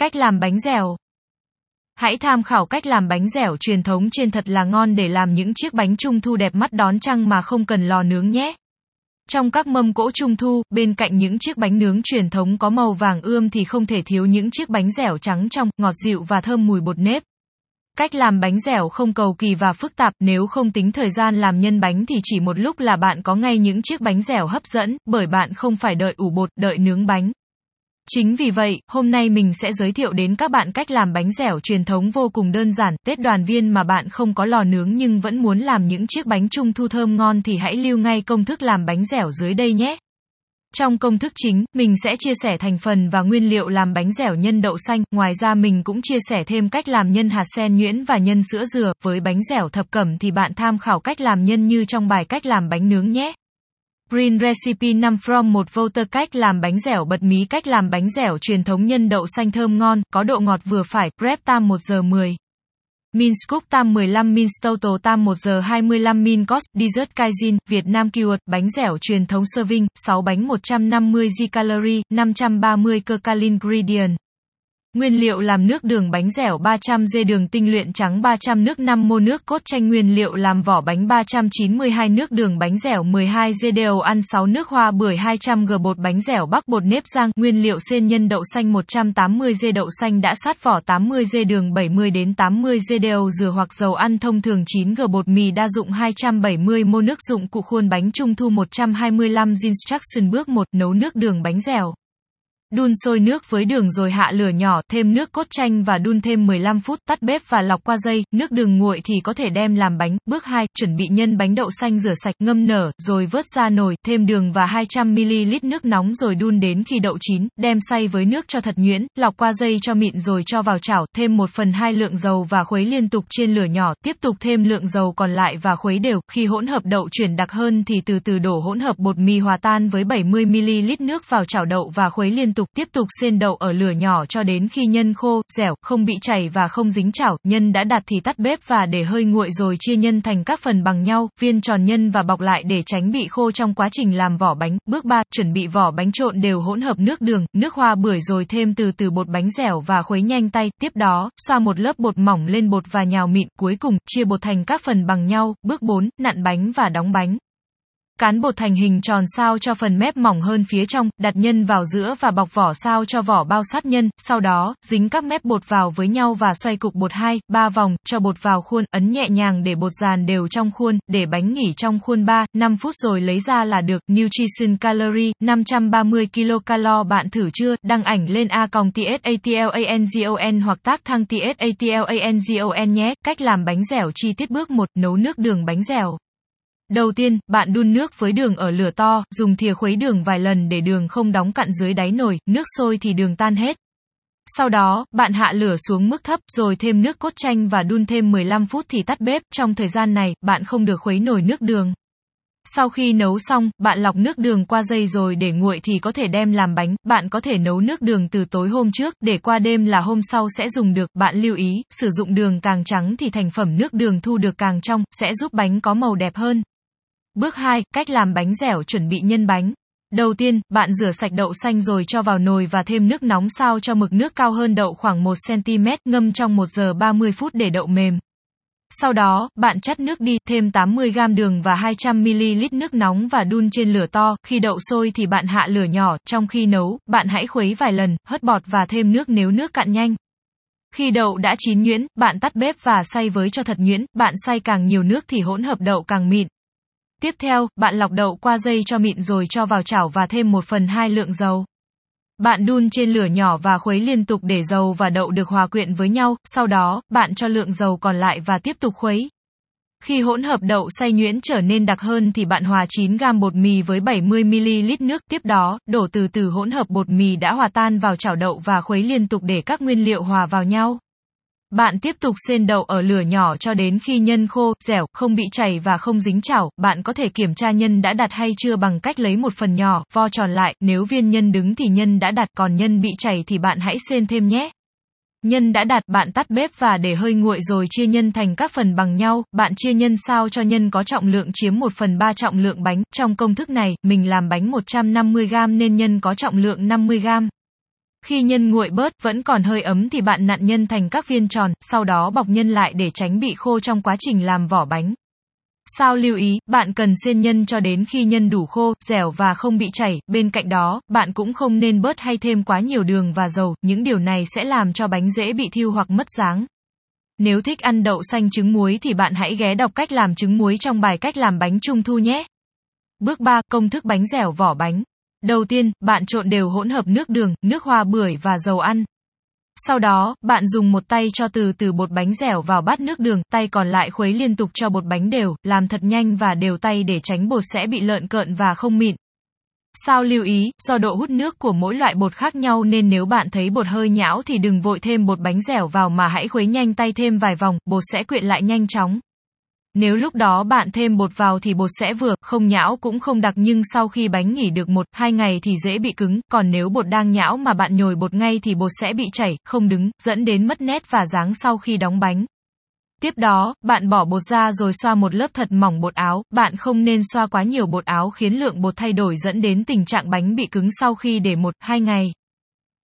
Cách làm bánh dẻo. Hãy tham khảo cách làm bánh dẻo truyền thống trên thật là ngon để làm những chiếc bánh trung thu đẹp mắt đón trăng mà không cần lò nướng nhé. Trong các mâm cỗ trung thu, bên cạnh những chiếc bánh nướng truyền thống có màu vàng ươm thì không thể thiếu những chiếc bánh dẻo trắng trong, ngọt dịu và thơm mùi bột nếp. Cách làm bánh dẻo không cầu kỳ và phức tạp, nếu không tính thời gian làm nhân bánh thì chỉ một lúc là bạn có ngay những chiếc bánh dẻo hấp dẫn, bởi bạn không phải đợi ủ bột, đợi nướng bánh. Chính vì vậy, hôm nay mình sẽ giới thiệu đến các bạn cách làm bánh dẻo truyền thống vô cùng đơn giản, Tết đoàn viên mà bạn không có lò nướng nhưng vẫn muốn làm những chiếc bánh trung thu thơm ngon thì hãy lưu ngay công thức làm bánh dẻo dưới đây nhé. Trong công thức chính, mình sẽ chia sẻ thành phần và nguyên liệu làm bánh dẻo nhân đậu xanh, ngoài ra mình cũng chia sẻ thêm cách làm nhân hạt sen nhuyễn và nhân sữa dừa, với bánh dẻo thập cẩm thì bạn tham khảo cách làm nhân như trong bài cách làm bánh nướng nhé. Green Recipe 5 from 1 voter cách làm bánh dẻo bật mí cách làm bánh dẻo truyền thống nhân đậu xanh thơm ngon, có độ ngọt vừa phải, prep tam 1 giờ 10. Min Scoop Tam 15 Min Total Tam 1 giờ 25 Min Cost Dessert Kaijin Việt Nam Keyword Bánh dẻo truyền thống serving 6 bánh 150 g calorie 530 cơ cal ingredient Nguyên liệu làm nước đường bánh dẻo 300 g đường tinh luyện trắng 300 nước 5 mô nước cốt chanh. Nguyên liệu làm vỏ bánh 392 nước đường bánh dẻo 12 g đều ăn 6 nước hoa bưởi 200 g bột bánh dẻo bắc bột nếp rang. Nguyên liệu xên nhân đậu xanh 180 g đậu xanh đã sát vỏ 80 g đường 70 đến 80 g đều dừa hoặc dầu ăn thông thường 9 g bột mì đa dụng 270 mô nước dụng cụ khuôn bánh trung thu 125 instruction bước 1 nấu nước đường bánh dẻo. Đun sôi nước với đường rồi hạ lửa nhỏ, thêm nước cốt chanh và đun thêm 15 phút, tắt bếp và lọc qua dây, nước đường nguội thì có thể đem làm bánh. Bước 2, chuẩn bị nhân bánh đậu xanh rửa sạch, ngâm nở, rồi vớt ra nồi, thêm đường và 200ml nước nóng rồi đun đến khi đậu chín, đem xay với nước cho thật nhuyễn, lọc qua dây cho mịn rồi cho vào chảo, thêm 1 phần 2 lượng dầu và khuấy liên tục trên lửa nhỏ, tiếp tục thêm lượng dầu còn lại và khuấy đều. Khi hỗn hợp đậu chuyển đặc hơn thì từ từ đổ hỗn hợp bột mì hòa tan với 70ml nước vào chảo đậu và khuấy liên tục tục, tiếp tục xên đậu ở lửa nhỏ cho đến khi nhân khô, dẻo, không bị chảy và không dính chảo, nhân đã đạt thì tắt bếp và để hơi nguội rồi chia nhân thành các phần bằng nhau, viên tròn nhân và bọc lại để tránh bị khô trong quá trình làm vỏ bánh. Bước 3, chuẩn bị vỏ bánh trộn đều hỗn hợp nước đường, nước hoa bưởi rồi thêm từ từ bột bánh dẻo và khuấy nhanh tay. Tiếp đó, xoa một lớp bột mỏng lên bột và nhào mịn, cuối cùng chia bột thành các phần bằng nhau. Bước 4, nặn bánh và đóng bánh. Cán bột thành hình tròn sao cho phần mép mỏng hơn phía trong, đặt nhân vào giữa và bọc vỏ sao cho vỏ bao sát nhân, sau đó, dính các mép bột vào với nhau và xoay cục bột 2, 3 vòng, cho bột vào khuôn, ấn nhẹ nhàng để bột dàn đều trong khuôn, để bánh nghỉ trong khuôn 3, 5 phút rồi lấy ra là được. Nutrition Calorie, 530 kcal bạn thử chưa? Đăng ảnh lên a còng tsatlangon hoặc tác thăng tsatlangon nhé. Cách làm bánh dẻo chi tiết bước 1, nấu nước đường bánh dẻo. Đầu tiên, bạn đun nước với đường ở lửa to, dùng thìa khuấy đường vài lần để đường không đóng cặn dưới đáy nồi, nước sôi thì đường tan hết. Sau đó, bạn hạ lửa xuống mức thấp rồi thêm nước cốt chanh và đun thêm 15 phút thì tắt bếp. Trong thời gian này, bạn không được khuấy nổi nước đường. Sau khi nấu xong, bạn lọc nước đường qua dây rồi để nguội thì có thể đem làm bánh. Bạn có thể nấu nước đường từ tối hôm trước, để qua đêm là hôm sau sẽ dùng được. Bạn lưu ý, sử dụng đường càng trắng thì thành phẩm nước đường thu được càng trong, sẽ giúp bánh có màu đẹp hơn. Bước 2, cách làm bánh dẻo chuẩn bị nhân bánh. Đầu tiên, bạn rửa sạch đậu xanh rồi cho vào nồi và thêm nước nóng sao cho mực nước cao hơn đậu khoảng 1cm, ngâm trong 1 giờ 30 phút để đậu mềm. Sau đó, bạn chắt nước đi, thêm 80g đường và 200ml nước nóng và đun trên lửa to, khi đậu sôi thì bạn hạ lửa nhỏ, trong khi nấu, bạn hãy khuấy vài lần, hớt bọt và thêm nước nếu nước cạn nhanh. Khi đậu đã chín nhuyễn, bạn tắt bếp và xay với cho thật nhuyễn, bạn xay càng nhiều nước thì hỗn hợp đậu càng mịn. Tiếp theo, bạn lọc đậu qua dây cho mịn rồi cho vào chảo và thêm 1 phần 2 lượng dầu. Bạn đun trên lửa nhỏ và khuấy liên tục để dầu và đậu được hòa quyện với nhau, sau đó, bạn cho lượng dầu còn lại và tiếp tục khuấy. Khi hỗn hợp đậu xay nhuyễn trở nên đặc hơn thì bạn hòa 9 gam bột mì với 70ml nước, tiếp đó, đổ từ từ hỗn hợp bột mì đã hòa tan vào chảo đậu và khuấy liên tục để các nguyên liệu hòa vào nhau. Bạn tiếp tục xên đậu ở lửa nhỏ cho đến khi nhân khô, dẻo, không bị chảy và không dính chảo. Bạn có thể kiểm tra nhân đã đặt hay chưa bằng cách lấy một phần nhỏ, vo tròn lại. Nếu viên nhân đứng thì nhân đã đặt, còn nhân bị chảy thì bạn hãy xên thêm nhé. Nhân đã đặt, bạn tắt bếp và để hơi nguội rồi chia nhân thành các phần bằng nhau. Bạn chia nhân sao cho nhân có trọng lượng chiếm 1 phần 3 trọng lượng bánh. Trong công thức này, mình làm bánh 150g nên nhân có trọng lượng 50g. Khi nhân nguội bớt vẫn còn hơi ấm thì bạn nặn nhân thành các viên tròn, sau đó bọc nhân lại để tránh bị khô trong quá trình làm vỏ bánh. Sao lưu ý, bạn cần xiên nhân cho đến khi nhân đủ khô, dẻo và không bị chảy, bên cạnh đó, bạn cũng không nên bớt hay thêm quá nhiều đường và dầu, những điều này sẽ làm cho bánh dễ bị thiêu hoặc mất dáng. Nếu thích ăn đậu xanh trứng muối thì bạn hãy ghé đọc cách làm trứng muối trong bài cách làm bánh trung thu nhé. Bước 3, công thức bánh dẻo vỏ bánh. Đầu tiên, bạn trộn đều hỗn hợp nước đường, nước hoa bưởi và dầu ăn. Sau đó, bạn dùng một tay cho từ từ bột bánh dẻo vào bát nước đường, tay còn lại khuấy liên tục cho bột bánh đều, làm thật nhanh và đều tay để tránh bột sẽ bị lợn cợn và không mịn. Sao lưu ý, do độ hút nước của mỗi loại bột khác nhau nên nếu bạn thấy bột hơi nhão thì đừng vội thêm bột bánh dẻo vào mà hãy khuấy nhanh tay thêm vài vòng, bột sẽ quyện lại nhanh chóng. Nếu lúc đó bạn thêm bột vào thì bột sẽ vừa, không nhão cũng không đặc nhưng sau khi bánh nghỉ được một, hai ngày thì dễ bị cứng, còn nếu bột đang nhão mà bạn nhồi bột ngay thì bột sẽ bị chảy, không đứng, dẫn đến mất nét và dáng sau khi đóng bánh. Tiếp đó, bạn bỏ bột ra rồi xoa một lớp thật mỏng bột áo, bạn không nên xoa quá nhiều bột áo khiến lượng bột thay đổi dẫn đến tình trạng bánh bị cứng sau khi để một, hai ngày.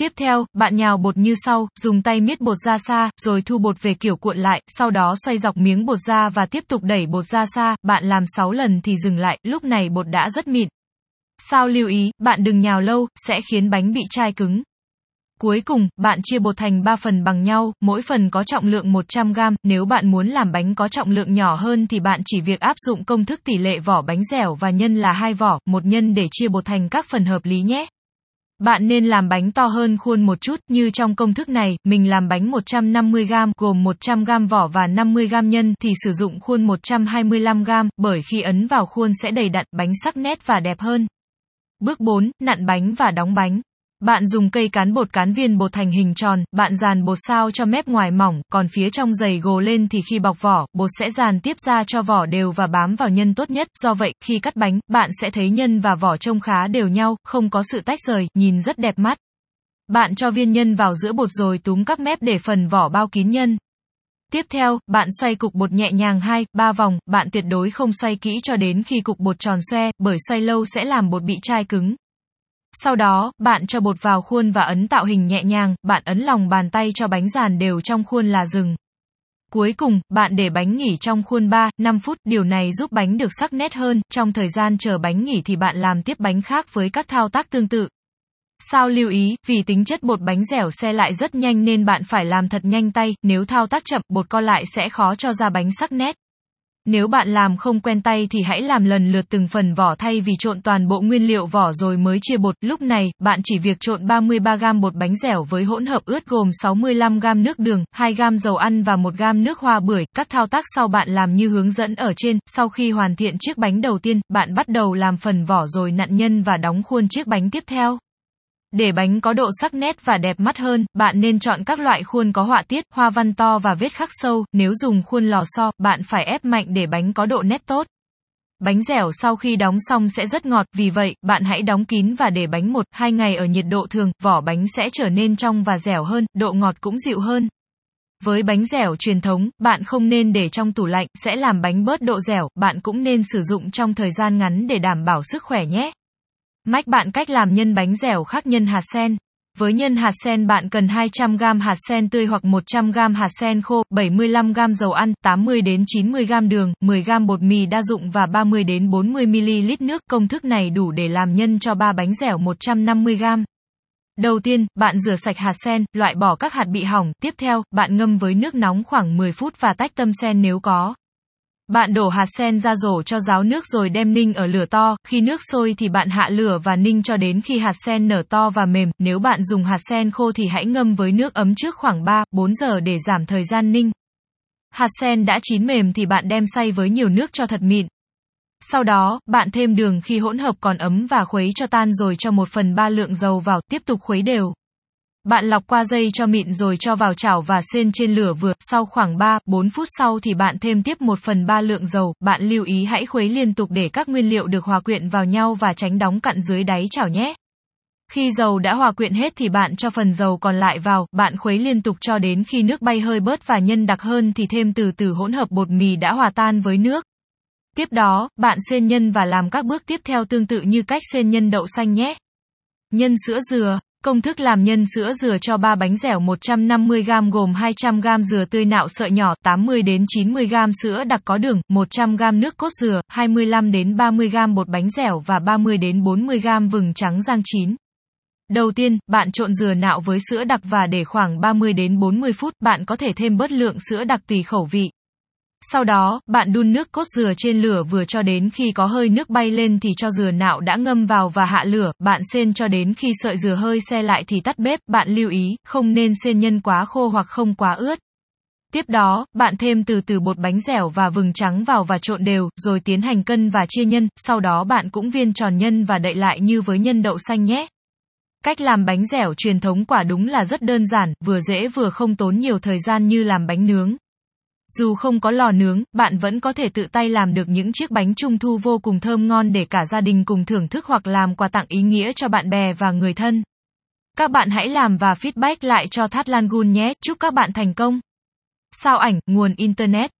Tiếp theo, bạn nhào bột như sau, dùng tay miết bột ra xa, rồi thu bột về kiểu cuộn lại, sau đó xoay dọc miếng bột ra và tiếp tục đẩy bột ra xa, bạn làm 6 lần thì dừng lại, lúc này bột đã rất mịn. Sao lưu ý, bạn đừng nhào lâu, sẽ khiến bánh bị chai cứng. Cuối cùng, bạn chia bột thành 3 phần bằng nhau, mỗi phần có trọng lượng 100g, nếu bạn muốn làm bánh có trọng lượng nhỏ hơn thì bạn chỉ việc áp dụng công thức tỷ lệ vỏ bánh dẻo và nhân là hai vỏ, một nhân để chia bột thành các phần hợp lý nhé. Bạn nên làm bánh to hơn khuôn một chút, như trong công thức này, mình làm bánh 150g gồm 100g vỏ và 50g nhân thì sử dụng khuôn 125g, bởi khi ấn vào khuôn sẽ đầy đặn, bánh sắc nét và đẹp hơn. Bước 4, nặn bánh và đóng bánh. Bạn dùng cây cán bột cán viên bột thành hình tròn, bạn dàn bột sao cho mép ngoài mỏng, còn phía trong dày gồ lên thì khi bọc vỏ, bột sẽ dàn tiếp ra cho vỏ đều và bám vào nhân tốt nhất, do vậy, khi cắt bánh, bạn sẽ thấy nhân và vỏ trông khá đều nhau, không có sự tách rời, nhìn rất đẹp mắt. Bạn cho viên nhân vào giữa bột rồi túm các mép để phần vỏ bao kín nhân. Tiếp theo, bạn xoay cục bột nhẹ nhàng 2, 3 vòng, bạn tuyệt đối không xoay kỹ cho đến khi cục bột tròn xoe, bởi xoay lâu sẽ làm bột bị chai cứng. Sau đó, bạn cho bột vào khuôn và ấn tạo hình nhẹ nhàng, bạn ấn lòng bàn tay cho bánh dàn đều trong khuôn là dừng. Cuối cùng, bạn để bánh nghỉ trong khuôn 3, 5 phút, điều này giúp bánh được sắc nét hơn, trong thời gian chờ bánh nghỉ thì bạn làm tiếp bánh khác với các thao tác tương tự. Sao lưu ý, vì tính chất bột bánh dẻo xe lại rất nhanh nên bạn phải làm thật nhanh tay, nếu thao tác chậm, bột co lại sẽ khó cho ra bánh sắc nét. Nếu bạn làm không quen tay thì hãy làm lần lượt từng phần vỏ thay vì trộn toàn bộ nguyên liệu vỏ rồi mới chia bột. Lúc này, bạn chỉ việc trộn 33g bột bánh dẻo với hỗn hợp ướt gồm 65g nước đường, 2g dầu ăn và 1g nước hoa bưởi. Các thao tác sau bạn làm như hướng dẫn ở trên. Sau khi hoàn thiện chiếc bánh đầu tiên, bạn bắt đầu làm phần vỏ rồi nặn nhân và đóng khuôn chiếc bánh tiếp theo. Để bánh có độ sắc nét và đẹp mắt hơn, bạn nên chọn các loại khuôn có họa tiết, hoa văn to và vết khắc sâu, nếu dùng khuôn lò xo, bạn phải ép mạnh để bánh có độ nét tốt. Bánh dẻo sau khi đóng xong sẽ rất ngọt, vì vậy, bạn hãy đóng kín và để bánh 1-2 ngày ở nhiệt độ thường, vỏ bánh sẽ trở nên trong và dẻo hơn, độ ngọt cũng dịu hơn. Với bánh dẻo truyền thống, bạn không nên để trong tủ lạnh, sẽ làm bánh bớt độ dẻo, bạn cũng nên sử dụng trong thời gian ngắn để đảm bảo sức khỏe nhé. Mách bạn cách làm nhân bánh dẻo khác nhân hạt sen. Với nhân hạt sen bạn cần 200g hạt sen tươi hoặc 100g hạt sen khô, 75g dầu ăn, 80 đến 90g đường, 10g bột mì đa dụng và 30 đến 40ml nước. Công thức này đủ để làm nhân cho 3 bánh dẻo 150g. Đầu tiên, bạn rửa sạch hạt sen, loại bỏ các hạt bị hỏng. Tiếp theo, bạn ngâm với nước nóng khoảng 10 phút và tách tâm sen nếu có. Bạn đổ hạt sen ra rổ cho ráo nước rồi đem ninh ở lửa to, khi nước sôi thì bạn hạ lửa và ninh cho đến khi hạt sen nở to và mềm, nếu bạn dùng hạt sen khô thì hãy ngâm với nước ấm trước khoảng 3, 4 giờ để giảm thời gian ninh. Hạt sen đã chín mềm thì bạn đem xay với nhiều nước cho thật mịn. Sau đó, bạn thêm đường khi hỗn hợp còn ấm và khuấy cho tan rồi cho 1 phần 3 lượng dầu vào, tiếp tục khuấy đều. Bạn lọc qua dây cho mịn rồi cho vào chảo và xên trên lửa vừa, sau khoảng 3, 4 phút sau thì bạn thêm tiếp 1 phần 3 lượng dầu, bạn lưu ý hãy khuấy liên tục để các nguyên liệu được hòa quyện vào nhau và tránh đóng cặn dưới đáy chảo nhé. Khi dầu đã hòa quyện hết thì bạn cho phần dầu còn lại vào, bạn khuấy liên tục cho đến khi nước bay hơi bớt và nhân đặc hơn thì thêm từ từ hỗn hợp bột mì đã hòa tan với nước. Tiếp đó, bạn xên nhân và làm các bước tiếp theo tương tự như cách xên nhân đậu xanh nhé. Nhân sữa dừa Công thức làm nhân sữa dừa cho 3 bánh dẻo 150g gồm 200g dừa tươi nạo sợi nhỏ, 80 đến 90g sữa đặc có đường, 100g nước cốt dừa, 25 đến 30g bột bánh dẻo và 30 đến 40g vừng trắng rang chín. Đầu tiên, bạn trộn dừa nạo với sữa đặc và để khoảng 30 đến 40 phút, bạn có thể thêm bớt lượng sữa đặc tùy khẩu vị. Sau đó, bạn đun nước cốt dừa trên lửa vừa cho đến khi có hơi nước bay lên thì cho dừa nạo đã ngâm vào và hạ lửa, bạn xên cho đến khi sợi dừa hơi xe lại thì tắt bếp, bạn lưu ý, không nên xên nhân quá khô hoặc không quá ướt. Tiếp đó, bạn thêm từ từ bột bánh dẻo và vừng trắng vào và trộn đều, rồi tiến hành cân và chia nhân, sau đó bạn cũng viên tròn nhân và đậy lại như với nhân đậu xanh nhé. Cách làm bánh dẻo truyền thống quả đúng là rất đơn giản, vừa dễ vừa không tốn nhiều thời gian như làm bánh nướng. Dù không có lò nướng, bạn vẫn có thể tự tay làm được những chiếc bánh trung thu vô cùng thơm ngon để cả gia đình cùng thưởng thức hoặc làm quà tặng ý nghĩa cho bạn bè và người thân. Các bạn hãy làm và feedback lại cho Thát Lan Gun nhé. Chúc các bạn thành công. Sao ảnh, nguồn Internet